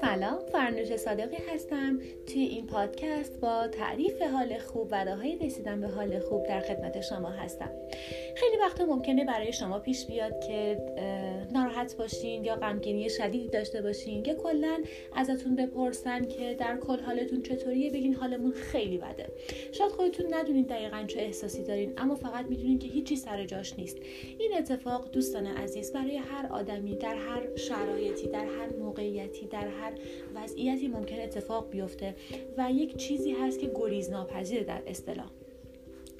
سلام فرنوش صادقی هستم. توی این پادکست با تعریف حال خوب و راههای رسیدن به حال خوب در خدمت شما هستم. خیلی وقتا ممکنه برای شما پیش بیاد که ناراحت باشین یا غمگینی شدیدی داشته باشین یا کلا ازتون بپرسن که در کل حالتون چطوریه بگین حالمون خیلی بده. شاید خودتون ندونین دقیقا چه احساسی دارین اما فقط می‌دونین که هیچی سر جاش نیست. این اتفاق دوستان عزیز برای هر آدمی در هر شرایطی در هر موقعیتی در هر وضعیتی ممکن اتفاق بیفته و یک چیزی هست که گریز ناپذیره در اصطلاح.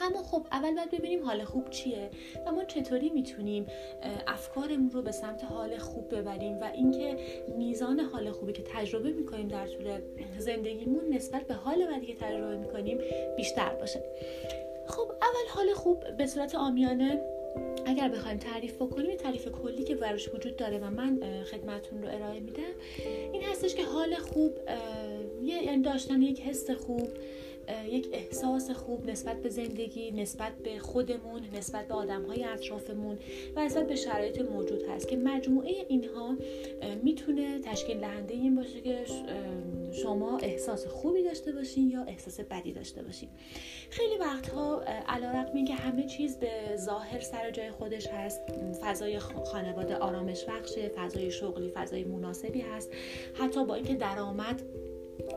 اما خب اول باید ببینیم حال خوب چیه و ما چطوری می‌تونیم افکارمون رو به سمت حال خوب ببریم و اینکه میزان حال خوبی که تجربه می‌کنیم در طول زندگیمون نسبت به حال بعدی که تجربه می‌کنیم بیشتر باشه. خب اول حال خوب به صورت آمیانه اگر بخوایم تعریف بکنیم تعریف کلی که براش وجود داره و من خدمتون رو ارائه میدم این هستش که حال خوب یعنی داشتن یک حس خوب یک احساس خوب نسبت به زندگی نسبت به خودمون نسبت به آدم های اطرافمون و نسبت به شرایط موجود هست که مجموعه اینها می‌تونه تشکیل دهنده این باشه که شما احساس خوبی داشته باشین یا احساس بدی داشته باشین. خیلی وقتها علا رقم که همه چیز به ظاهر سر جای خودش هست فضای خانواده آرامش بخشه فضای شغلی فضای مناسبی هست حتی با اینکه درآمد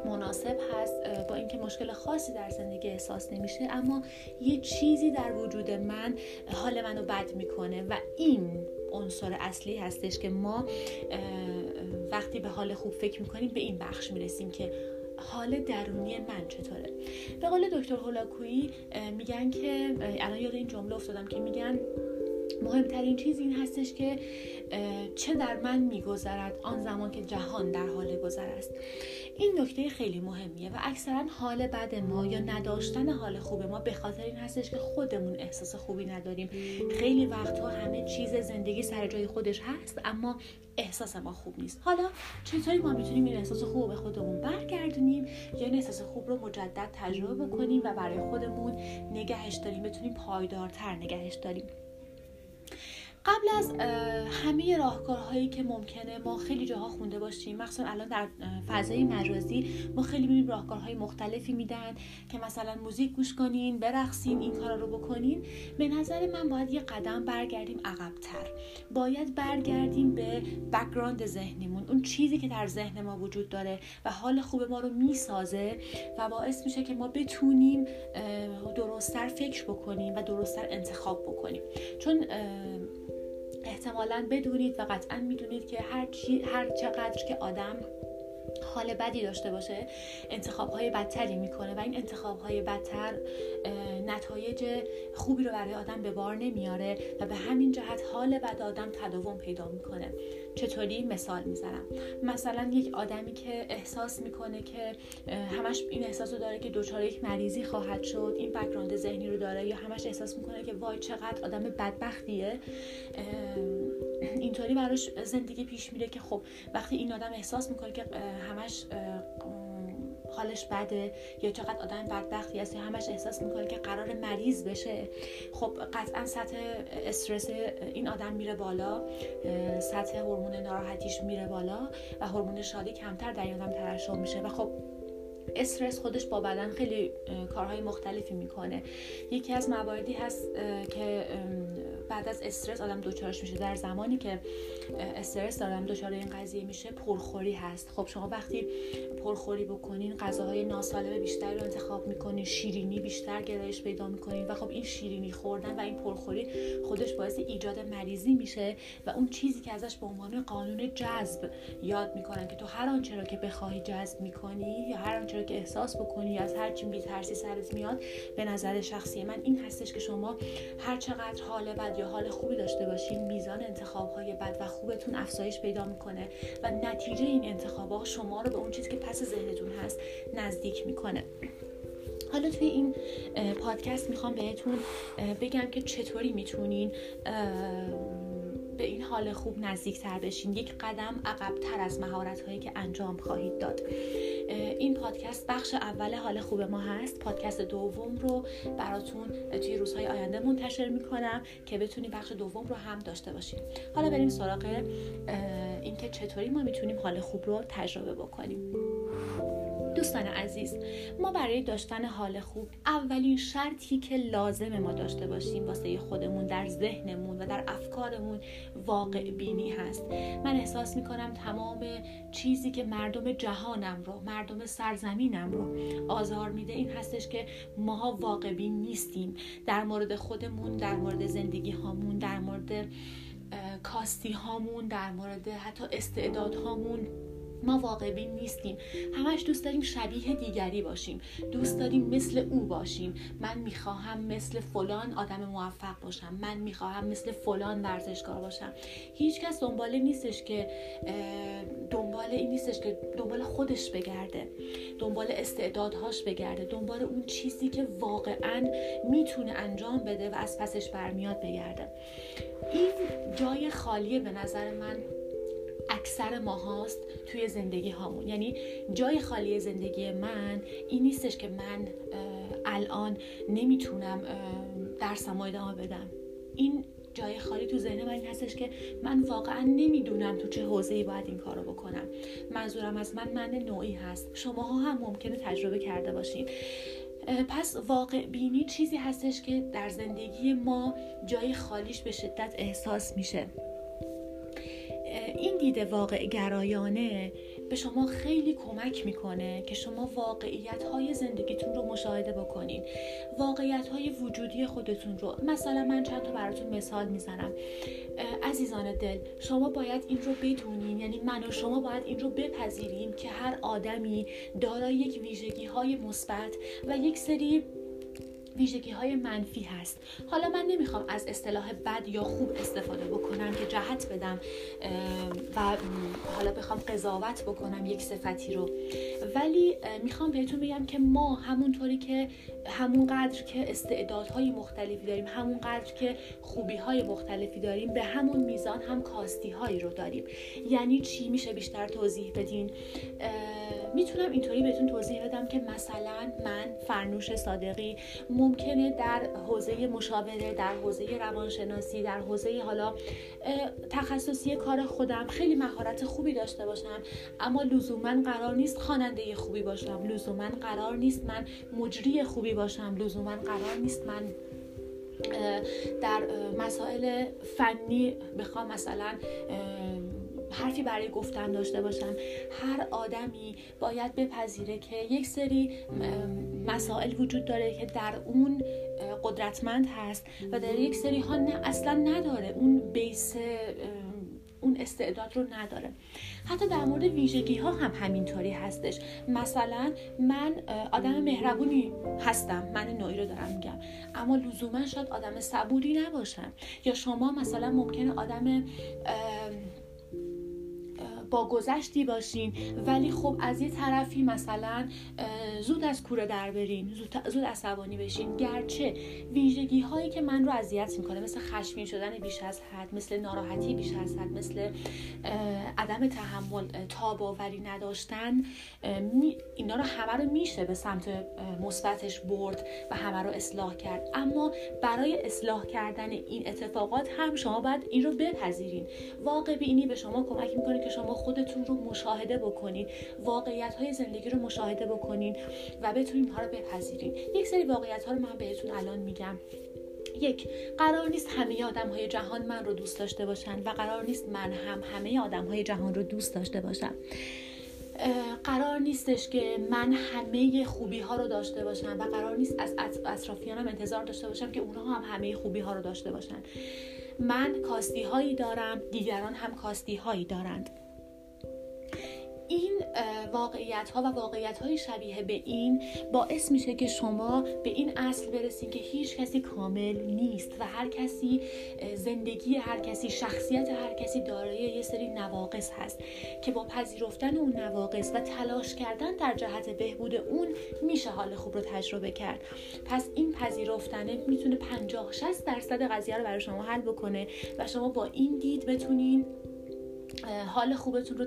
مناسب هست با اینکه مشکل خاصی در زندگی احساس نمیشه اما یه چیزی در وجود من حال منو بد می‌کنه و این عنصر اصلی هستش که ما وقتی به حال خوب فکر می‌کنیم به این بخش می‌رسیم که حال درونی من چطوره. به قول دکتر هولاکویی میگن که الان یاد این جمله افتادم که میگن مهمترین چیز این هستش که چه در من میگذرد آن زمان که جهان در حال گذر است. این نکته خیلی مهمیه و اکثرا حال بد ما یا نداشتن حال خوب ما به خاطر این هستش که خودمون احساس خوبی نداریم. خیلی وقتها همه چیز زندگی سر جای خودش هست اما احساس ما خوب نیست. حالا چطوری ما می‌تونیم این احساس خوب به خودمون برگردونیم یا این احساس خوب رو مجدد تجربه بکنیم و برای خودمون نگهش داریم بتونیم پایدارتر نگهش داریم؟ قبل از همه راهکارهایی که ممکنه ما خیلی جاها خونده باشیم مخصوصا الان در فضای مجازی ما خیلی می‌بینیم راهکارهای مختلفی میدن که مثلا موزیک گوش کنین برقصین این کارا رو بکنین. به نظر من باید یه قدم برگردیم عقبتر. باید برگردیم به بکگراند ذهنیمون اون چیزی که در ذهن ما وجود داره و حال خوب ما رو می‌سازه و باعث میشه که ما بتونیم درستتر فکر بکنیم و درستتر انتخاب بکنیم. چون احتمالا بدونید و قطعا می‌دونید که هر, چی، هر چقدر که آدم حال بدی داشته باشه انتخاب های بدتری می‌کنه و این انتخاب های بدتر نتایج خوبی رو برای آدم به بار نمیاره و به همین جهت حال بد آدم تداوم پیدا می‌کنه. چطوری؟ مثال می‌زنم. مثلا یک آدمی که احساس می‌کنه که همش این احساس رو داره که دچار یک مریضی خواهد شد این بکراند ذهنی رو داره یا همش احساس می‌کنه که وای چقدر آدم بدبختیه اینطوری براش زندگی پیش میره که خب وقتی این آدم احساس می‌کنه که همش حالش بده یا چقدر آدم بدبختی هست یا همش احساس می‌کنه که قرار مریض بشه خب قطعا سطح استرس این آدم میره بالا سطح هورمون ناراحتیش میره بالا و هورمون شادی کمتر در این آدم ترشح میشه و خب استرس خودش با بدن خیلی کارهای مختلفی می‌کنه. یکی از مواردی هست که بعد از استرس آدم دوچارش میشه. در زمانی که استرس دارم دچار این قضیه میشه پرخوری هست. خب شما وقتی پرخوری بکنین غذاهای ناسالم بیشتری رو انتخاب می‌کنین شیرینی بیشتر گرایش پیدا می‌کنین و خب این شیرینی خوردن و این پرخوری خودش باعث ایجاد مریضی میشه و اون چیزی که ازش به عنوان قانون جذب یاد می‌کنن که تو هر آنچه رو که بخواهی جذب می‌کنی یا هر آنچه رو که احساس بکنی از هر چی ترسی سرت میاد به نظر شخصی من این هستش که شما هر چقدر حال بد حال خوبی داشته باشین میزان انتخاب های بد و خوبتون افزایش پیدا می‌کنه و نتیجه این انتخاب ها شما رو به اون چیزی که پس ذهنتون هست نزدیک می‌کنه. حالا توی این پادکست می‌خوام بهتون بگم که چطوری می‌تونین به این حال خوب نزدیک تر بشین. یک قدم عقبتر از مهارت هایی که انجام خواهید داد. این پادکست بخش اول حال خوب ما هست. پادکست دوم رو براتون توی روزهای آینده منتشر می‌کنم که بتونیم بخش دوم رو هم داشته باشیم حالا بریم سراغ اینکه چطوری ما می‌تونیم حال خوب رو تجربه بکنیم. دوستان عزیز ما برای داشتن حال خوب اولین شرطی که لازم ما داشته باشیم واسه خودمون در ذهنمون و در افکارمون واقع بینی هست. من احساس می‌کنم تمام چیزی که مردم جهانم رو مردم سرزمینم رو آزار میده این هستش که ماها واقع بین نیستیم. در مورد خودمون در مورد زندگی هامون در مورد کاستی هامون در مورد حتی استعداد هامون ما واقع نیستیم. همش دوست داریم شبیه دیگری باشیم. دوست داریم مثل او باشیم. من می‌خواهم مثل فلان آدم موفق باشم. من می‌خواهم مثل فلان ورزشکار باشم. هیچکس دنبال نیستش که دنبال این نیستش که دنبال خودش بگرده. دنبال استعدادهاش بگرده. دنبال اون چیزی که واقعا می‌تونه انجام بده و از پسش برمیاد بگرده. این جای خالیه به نظر من. اکثر ما هاست توی زندگی هامون. یعنی جای خالی زندگی من این نیستش که من الان نمی‌تونم درسم ادامه بدم. این جای خالی تو ذهن من این هستش که من واقعا نمی‌دونم تو چه حوزه‌ای باید این کارو بکنم. منظورم از من من نوعی هست. شماها هم ممکنه تجربه کرده باشین. پس واقع بینی چیزی هستش که در زندگی ما جای خالیش به شدت احساس میشه. این دید واقع گرایانه به شما خیلی کمک می‌کنه که شما واقعیت های زندگیتون رو مشاهده بکنین. واقعیت های وجودی خودتون رو. مثلا من چند تا براتون مثال می‌زنم. عزیزان دل شما باید این رو بدونین. یعنی من و شما باید این رو بپذیریم که هر آدمی دارای یک ویژگی های مثبت و یک سری ویژگی های منفی هست. حالا من نمی‌خوام از اصطلاح بد یا خوب استفاده بکنم که جهت بدم و حالا بخوام قضاوت بکنم یک صفتی رو. ولی می‌خوام بهتون بگم که ما همونطوری که همونقدر که استعدادهای مختلفی داریم همونقدر که خوبی های مختلفی داریم به همون میزان هم کاستی هایی رو داریم. یعنی چی میشه بیشتر توضیح بدین؟ می‌تونم اینطوری بهتون توضیح بدم که مثلا من فرنوش صادقی ممکنه در حوزه مشاوره در حوزه روانشناسی در حوزه حالا تخصصی کار خودم خیلی مهارت خوبی داشته باشم اما لزوما قرار نیست خواننده خوبی باشم. لزوما قرار نیست من مجری خوبی باشم. لزوما قرار نیست من در مسائل فنی بخوام مثلا حرفی برای گفتن داشته باشم. هر آدمی باید بپذیره که یک سری مسائل وجود داره که در اون قدرتمند هست و در یک سری ها نه اصلا نداره. اون بیس استعداد رو نداره. حتی در مورد ویژگی ها هم همینطوری هستش. مثلا من آدم مهربونی هستم. من نوعی رو دارم میگم. اما لزوما شاید آدم صبوری نباشم. یا شما مثلا ممکنه آدم با گذشتی باشین. ولی خب از یه طرفی مثلا زود از کوره در برین زود, زود عصبانی بشین. گرچه ویژگی هایی که من رو اذیت می‌کنه مثل خشمین شدن بیش از حد مثل ناراحتی بیش از حد مثل عدم تحمل تاباوری نداشتن اینا رو همه رو میشه به سمت مثبتش برد و همه رو اصلاح کرد. اما برای اصلاح کردن این اتفاقات هم شما باید این رو بپذیرین. واقع بینی به شما کمک می‌کنه که شما خودتون رو مشاهده بکنین واقعیت های زندگی رو مشاهده بکنین و بتونین ها رو بپذیرین. یک سری واقعیت ها رو من بهتون الان میگم. یک قرار نیست همه آدم های جهان من رو دوست داشته باشن و قرار نیست من هم همه آدم های جهان رو دوست داشته باشم. قرار نیستش که من همه خوبی ها رو داشته باشم و قرار نیست از اطرافیانم انتظار داشته باشم که اونها هم همه خوبی ها رو داشته باشن. من کاستی هایی دارم دیگران هم کاستی هایی دارند. این واقعیت ها و واقعیت های شبیه به این باعث میشه که شما به این اصل برسید که هیچ کسی کامل نیست و هر کسی زندگی هر کسی شخصیت هر کسی دارای یه سری نواقص هست که با پذیرفتن اون نواقص و تلاش کردن در جهت بهبود اون میشه حال خوب رو تجربه کرد. پس این پذیرفتنه می‌تونه 50 60 درصد قضیه رو برای شما حل بکنه و شما با این دید بتونین حال خوبتون رو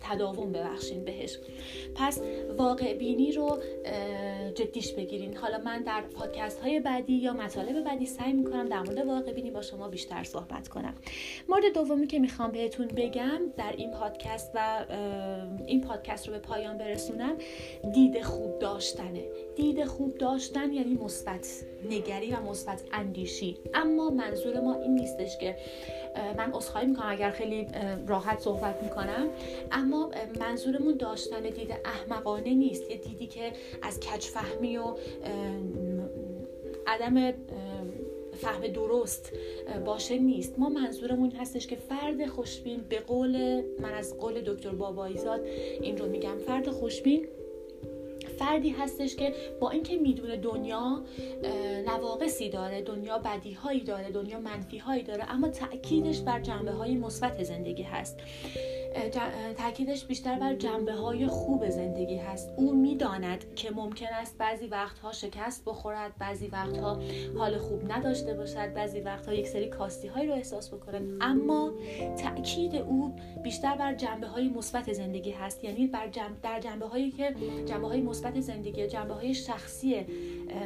تداوم ببخشین بهش. پس واقع بینی رو جدیش بگیرین. حالا من در پادکست های بعدی یا مطالب بعدی سعی می‌کنم در مورد واقع بینی با شما بیشتر صحبت کنم. مورد دومی که می‌خوام بهتون بگم در این پادکست و این پادکست رو به پایان برسونم دید خوب داشتنه. دید خوب داشتن یعنی مثبت نگری و مثبت اندیشی. اما منظور ما این نیستش که من عذرخواهی می‌کنم اگر خیلی راحت صحبت می‌کنم. اما منظورمون داشتن دید احمقانه نیست. یه دیدی که از کچفهمی و عدم فهم درست باشه نیست. ما منظورمون هستش که فرد خوشبین به قول من از قول دکتر بابایزاد این رو میگم فرد خوشبین فردی هستش که با اینکه می‌دونه دنیا نواقصی داره دنیا بدی هایی داره دنیا منفی هایی داره اما تاکیدش بر جنبه های مثبت زندگی هست. تاکیدش بیشتر بر جنبه های خوب زندگی هست. او می‌داند که ممکن است بعضی وقتها شکست بخورد بعضی وقتها حال خوب نداشته باشد بعضی وقتها یک سری کاستی هایی رو احساس بکنه. اما تاکید او بیشتر بر جنبه های مثبت زندگی هست. یعنی بر در جنبه هایی که جنبه های مثبت زندگی جنبه های شخصی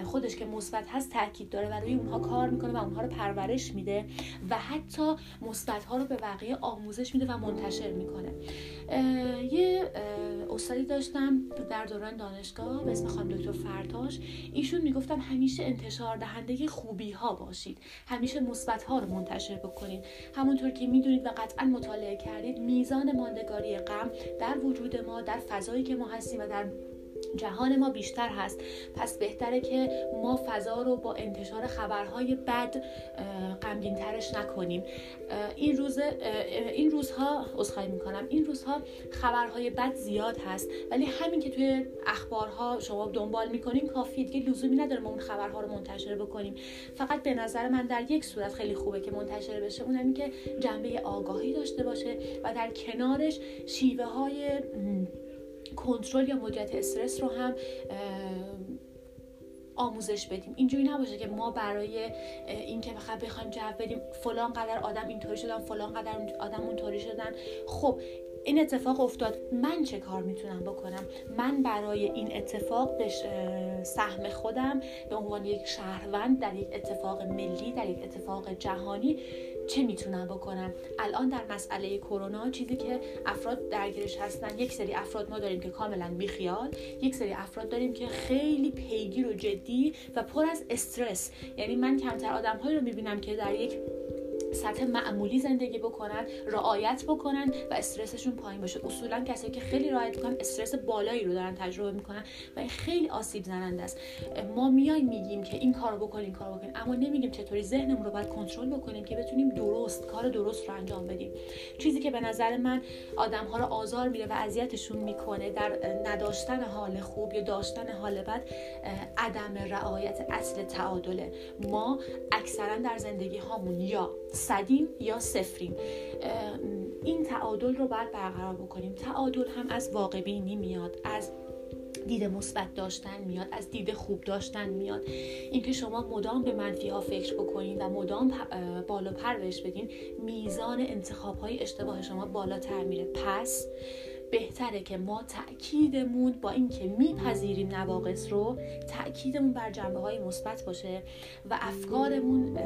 خودش که مثبت هست تاکید داره و روی اونها کار می‌کنه و اونها رو پرورش میده و حتی مثبت ها رو به بقیه آموزش میده و منتشر می‌کنه. یه استادی داشتم در دوران دانشگاه به اسم خانم دکتر فرتاش ایشون می‌گفتن همیشه انتشار دهنده خوبی ها باشید. همیشه مثبت ها رو منتشر بکنید. همونطور که می‌دونید و قطعا مطالعه کردید میزان ماندگاری غم در وجود ما در فضایی که ما هستیم و در جهان ما بیشتر هست. پس بهتره که ما فضا رو با انتشار خبرهای بد غمگین ترش نکنیم. این روز این روزها عذرخواهی می‌کنم این روزها خبرهای بد زیاد هست. ولی همین که توی اخبارها شما دنبال می‌کنیم کافیه دیگه لزومی نداره ما اون خبرها رو منتشر بکنیم. فقط به نظر من در یک صورت خیلی خوبه که منتشر بشه اون همین که جنبه آگاهی داشته باشه و در کنارش شیوه های کنترل یا مدیریت استرس رو هم آموزش بدیم. اینجوری نباشه که ما برای اینکه فقط بخوایم جواب بدیم فلان قدر آدم اینطوری شدن فلان قدر آدم اونطوری شدن. خب این اتفاق افتاد. من چه کار می‌تونم بکنم؟ من برای این اتفاق به سهم خودم به عنوان یک شهروند در یک اتفاق ملی در یک اتفاق جهانی چه می‌تونم بکنم؟ الان در مسئله کرونا چیزی که افراد درگیرش هستن یک سری افراد ما داریم که کاملا بیخیال یک سری افراد داریم که خیلی پیگیر و جدی و پر از استرس. یعنی من کمتر آدمهایی رو می‌بینم که در یک سطح معمولی زندگی بکنن رعایت بکنن و استرسشون پایین باشه. اصولا کسایی که خیلی رعایت می‌کنن استرس بالایی رو دارن تجربه می‌کنن و این خیلی آسیب زننده است. ما میای میگیم که این کارو بکنیم این کارو بکنیم اما نمیگیم چطوری ذهنمون رو باید کنترل بکنیم که بتونیم درست کار درست رو انجام بدیم. چیزی که به نظر من آدم ها رو آزار میده و اذیتشون می‌کنه در نداشتن حال خوب یا داشتن حال بد عدم رعایت اصل تعادله. ما اکثرا در زندگی هامون یا صدیم یا صفریم. این تعادل رو باید برقرار بکنیم. تعادل هم از واقع بینی میاد از دید مثبت داشتن میاد از دید خوب داشتن میاد. اینکه شما مدام به منفی ها فکر بکنید و مدام بالا پر بهش بدین میزان انتخاب های اشتباه شما بالاتر میره. پس بهتره که ما تاکیدمون با اینکه میپذیریم نواقص رو تاکیدمون بر جنبه های مثبت باشه و افکارمون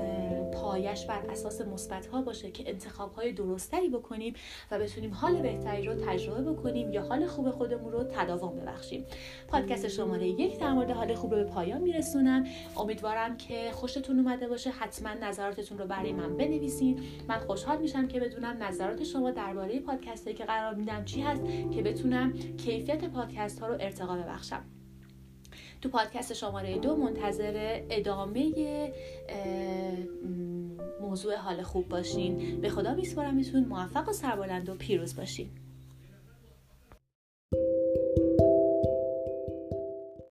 پایش بر اساس مثبت ها باشه که انتخاب های درستری بکنیم و بتونیم حال بهتری رو تجربه بکنیم یا حال خوب خودمون رو تداوم ببخشیم. پادکست شماره یک در مورد حال خوب رو به پایان میرسونم. امیدوارم که خوشتون اومده باشه. حتما نظراتتون رو برای من بنویسید من خوشحال میشم که بدونم نظرات شما درباره پادکستی که قرار میدم چی هست. که بتونم کیفیت پادکست ها رو ارتقا ببخشم. تو پادکست شماره دو منتظر ادامه موضوع حال خوب باشین. به خدا میسپارمتون. موفق و سربلند و پیروز باشین.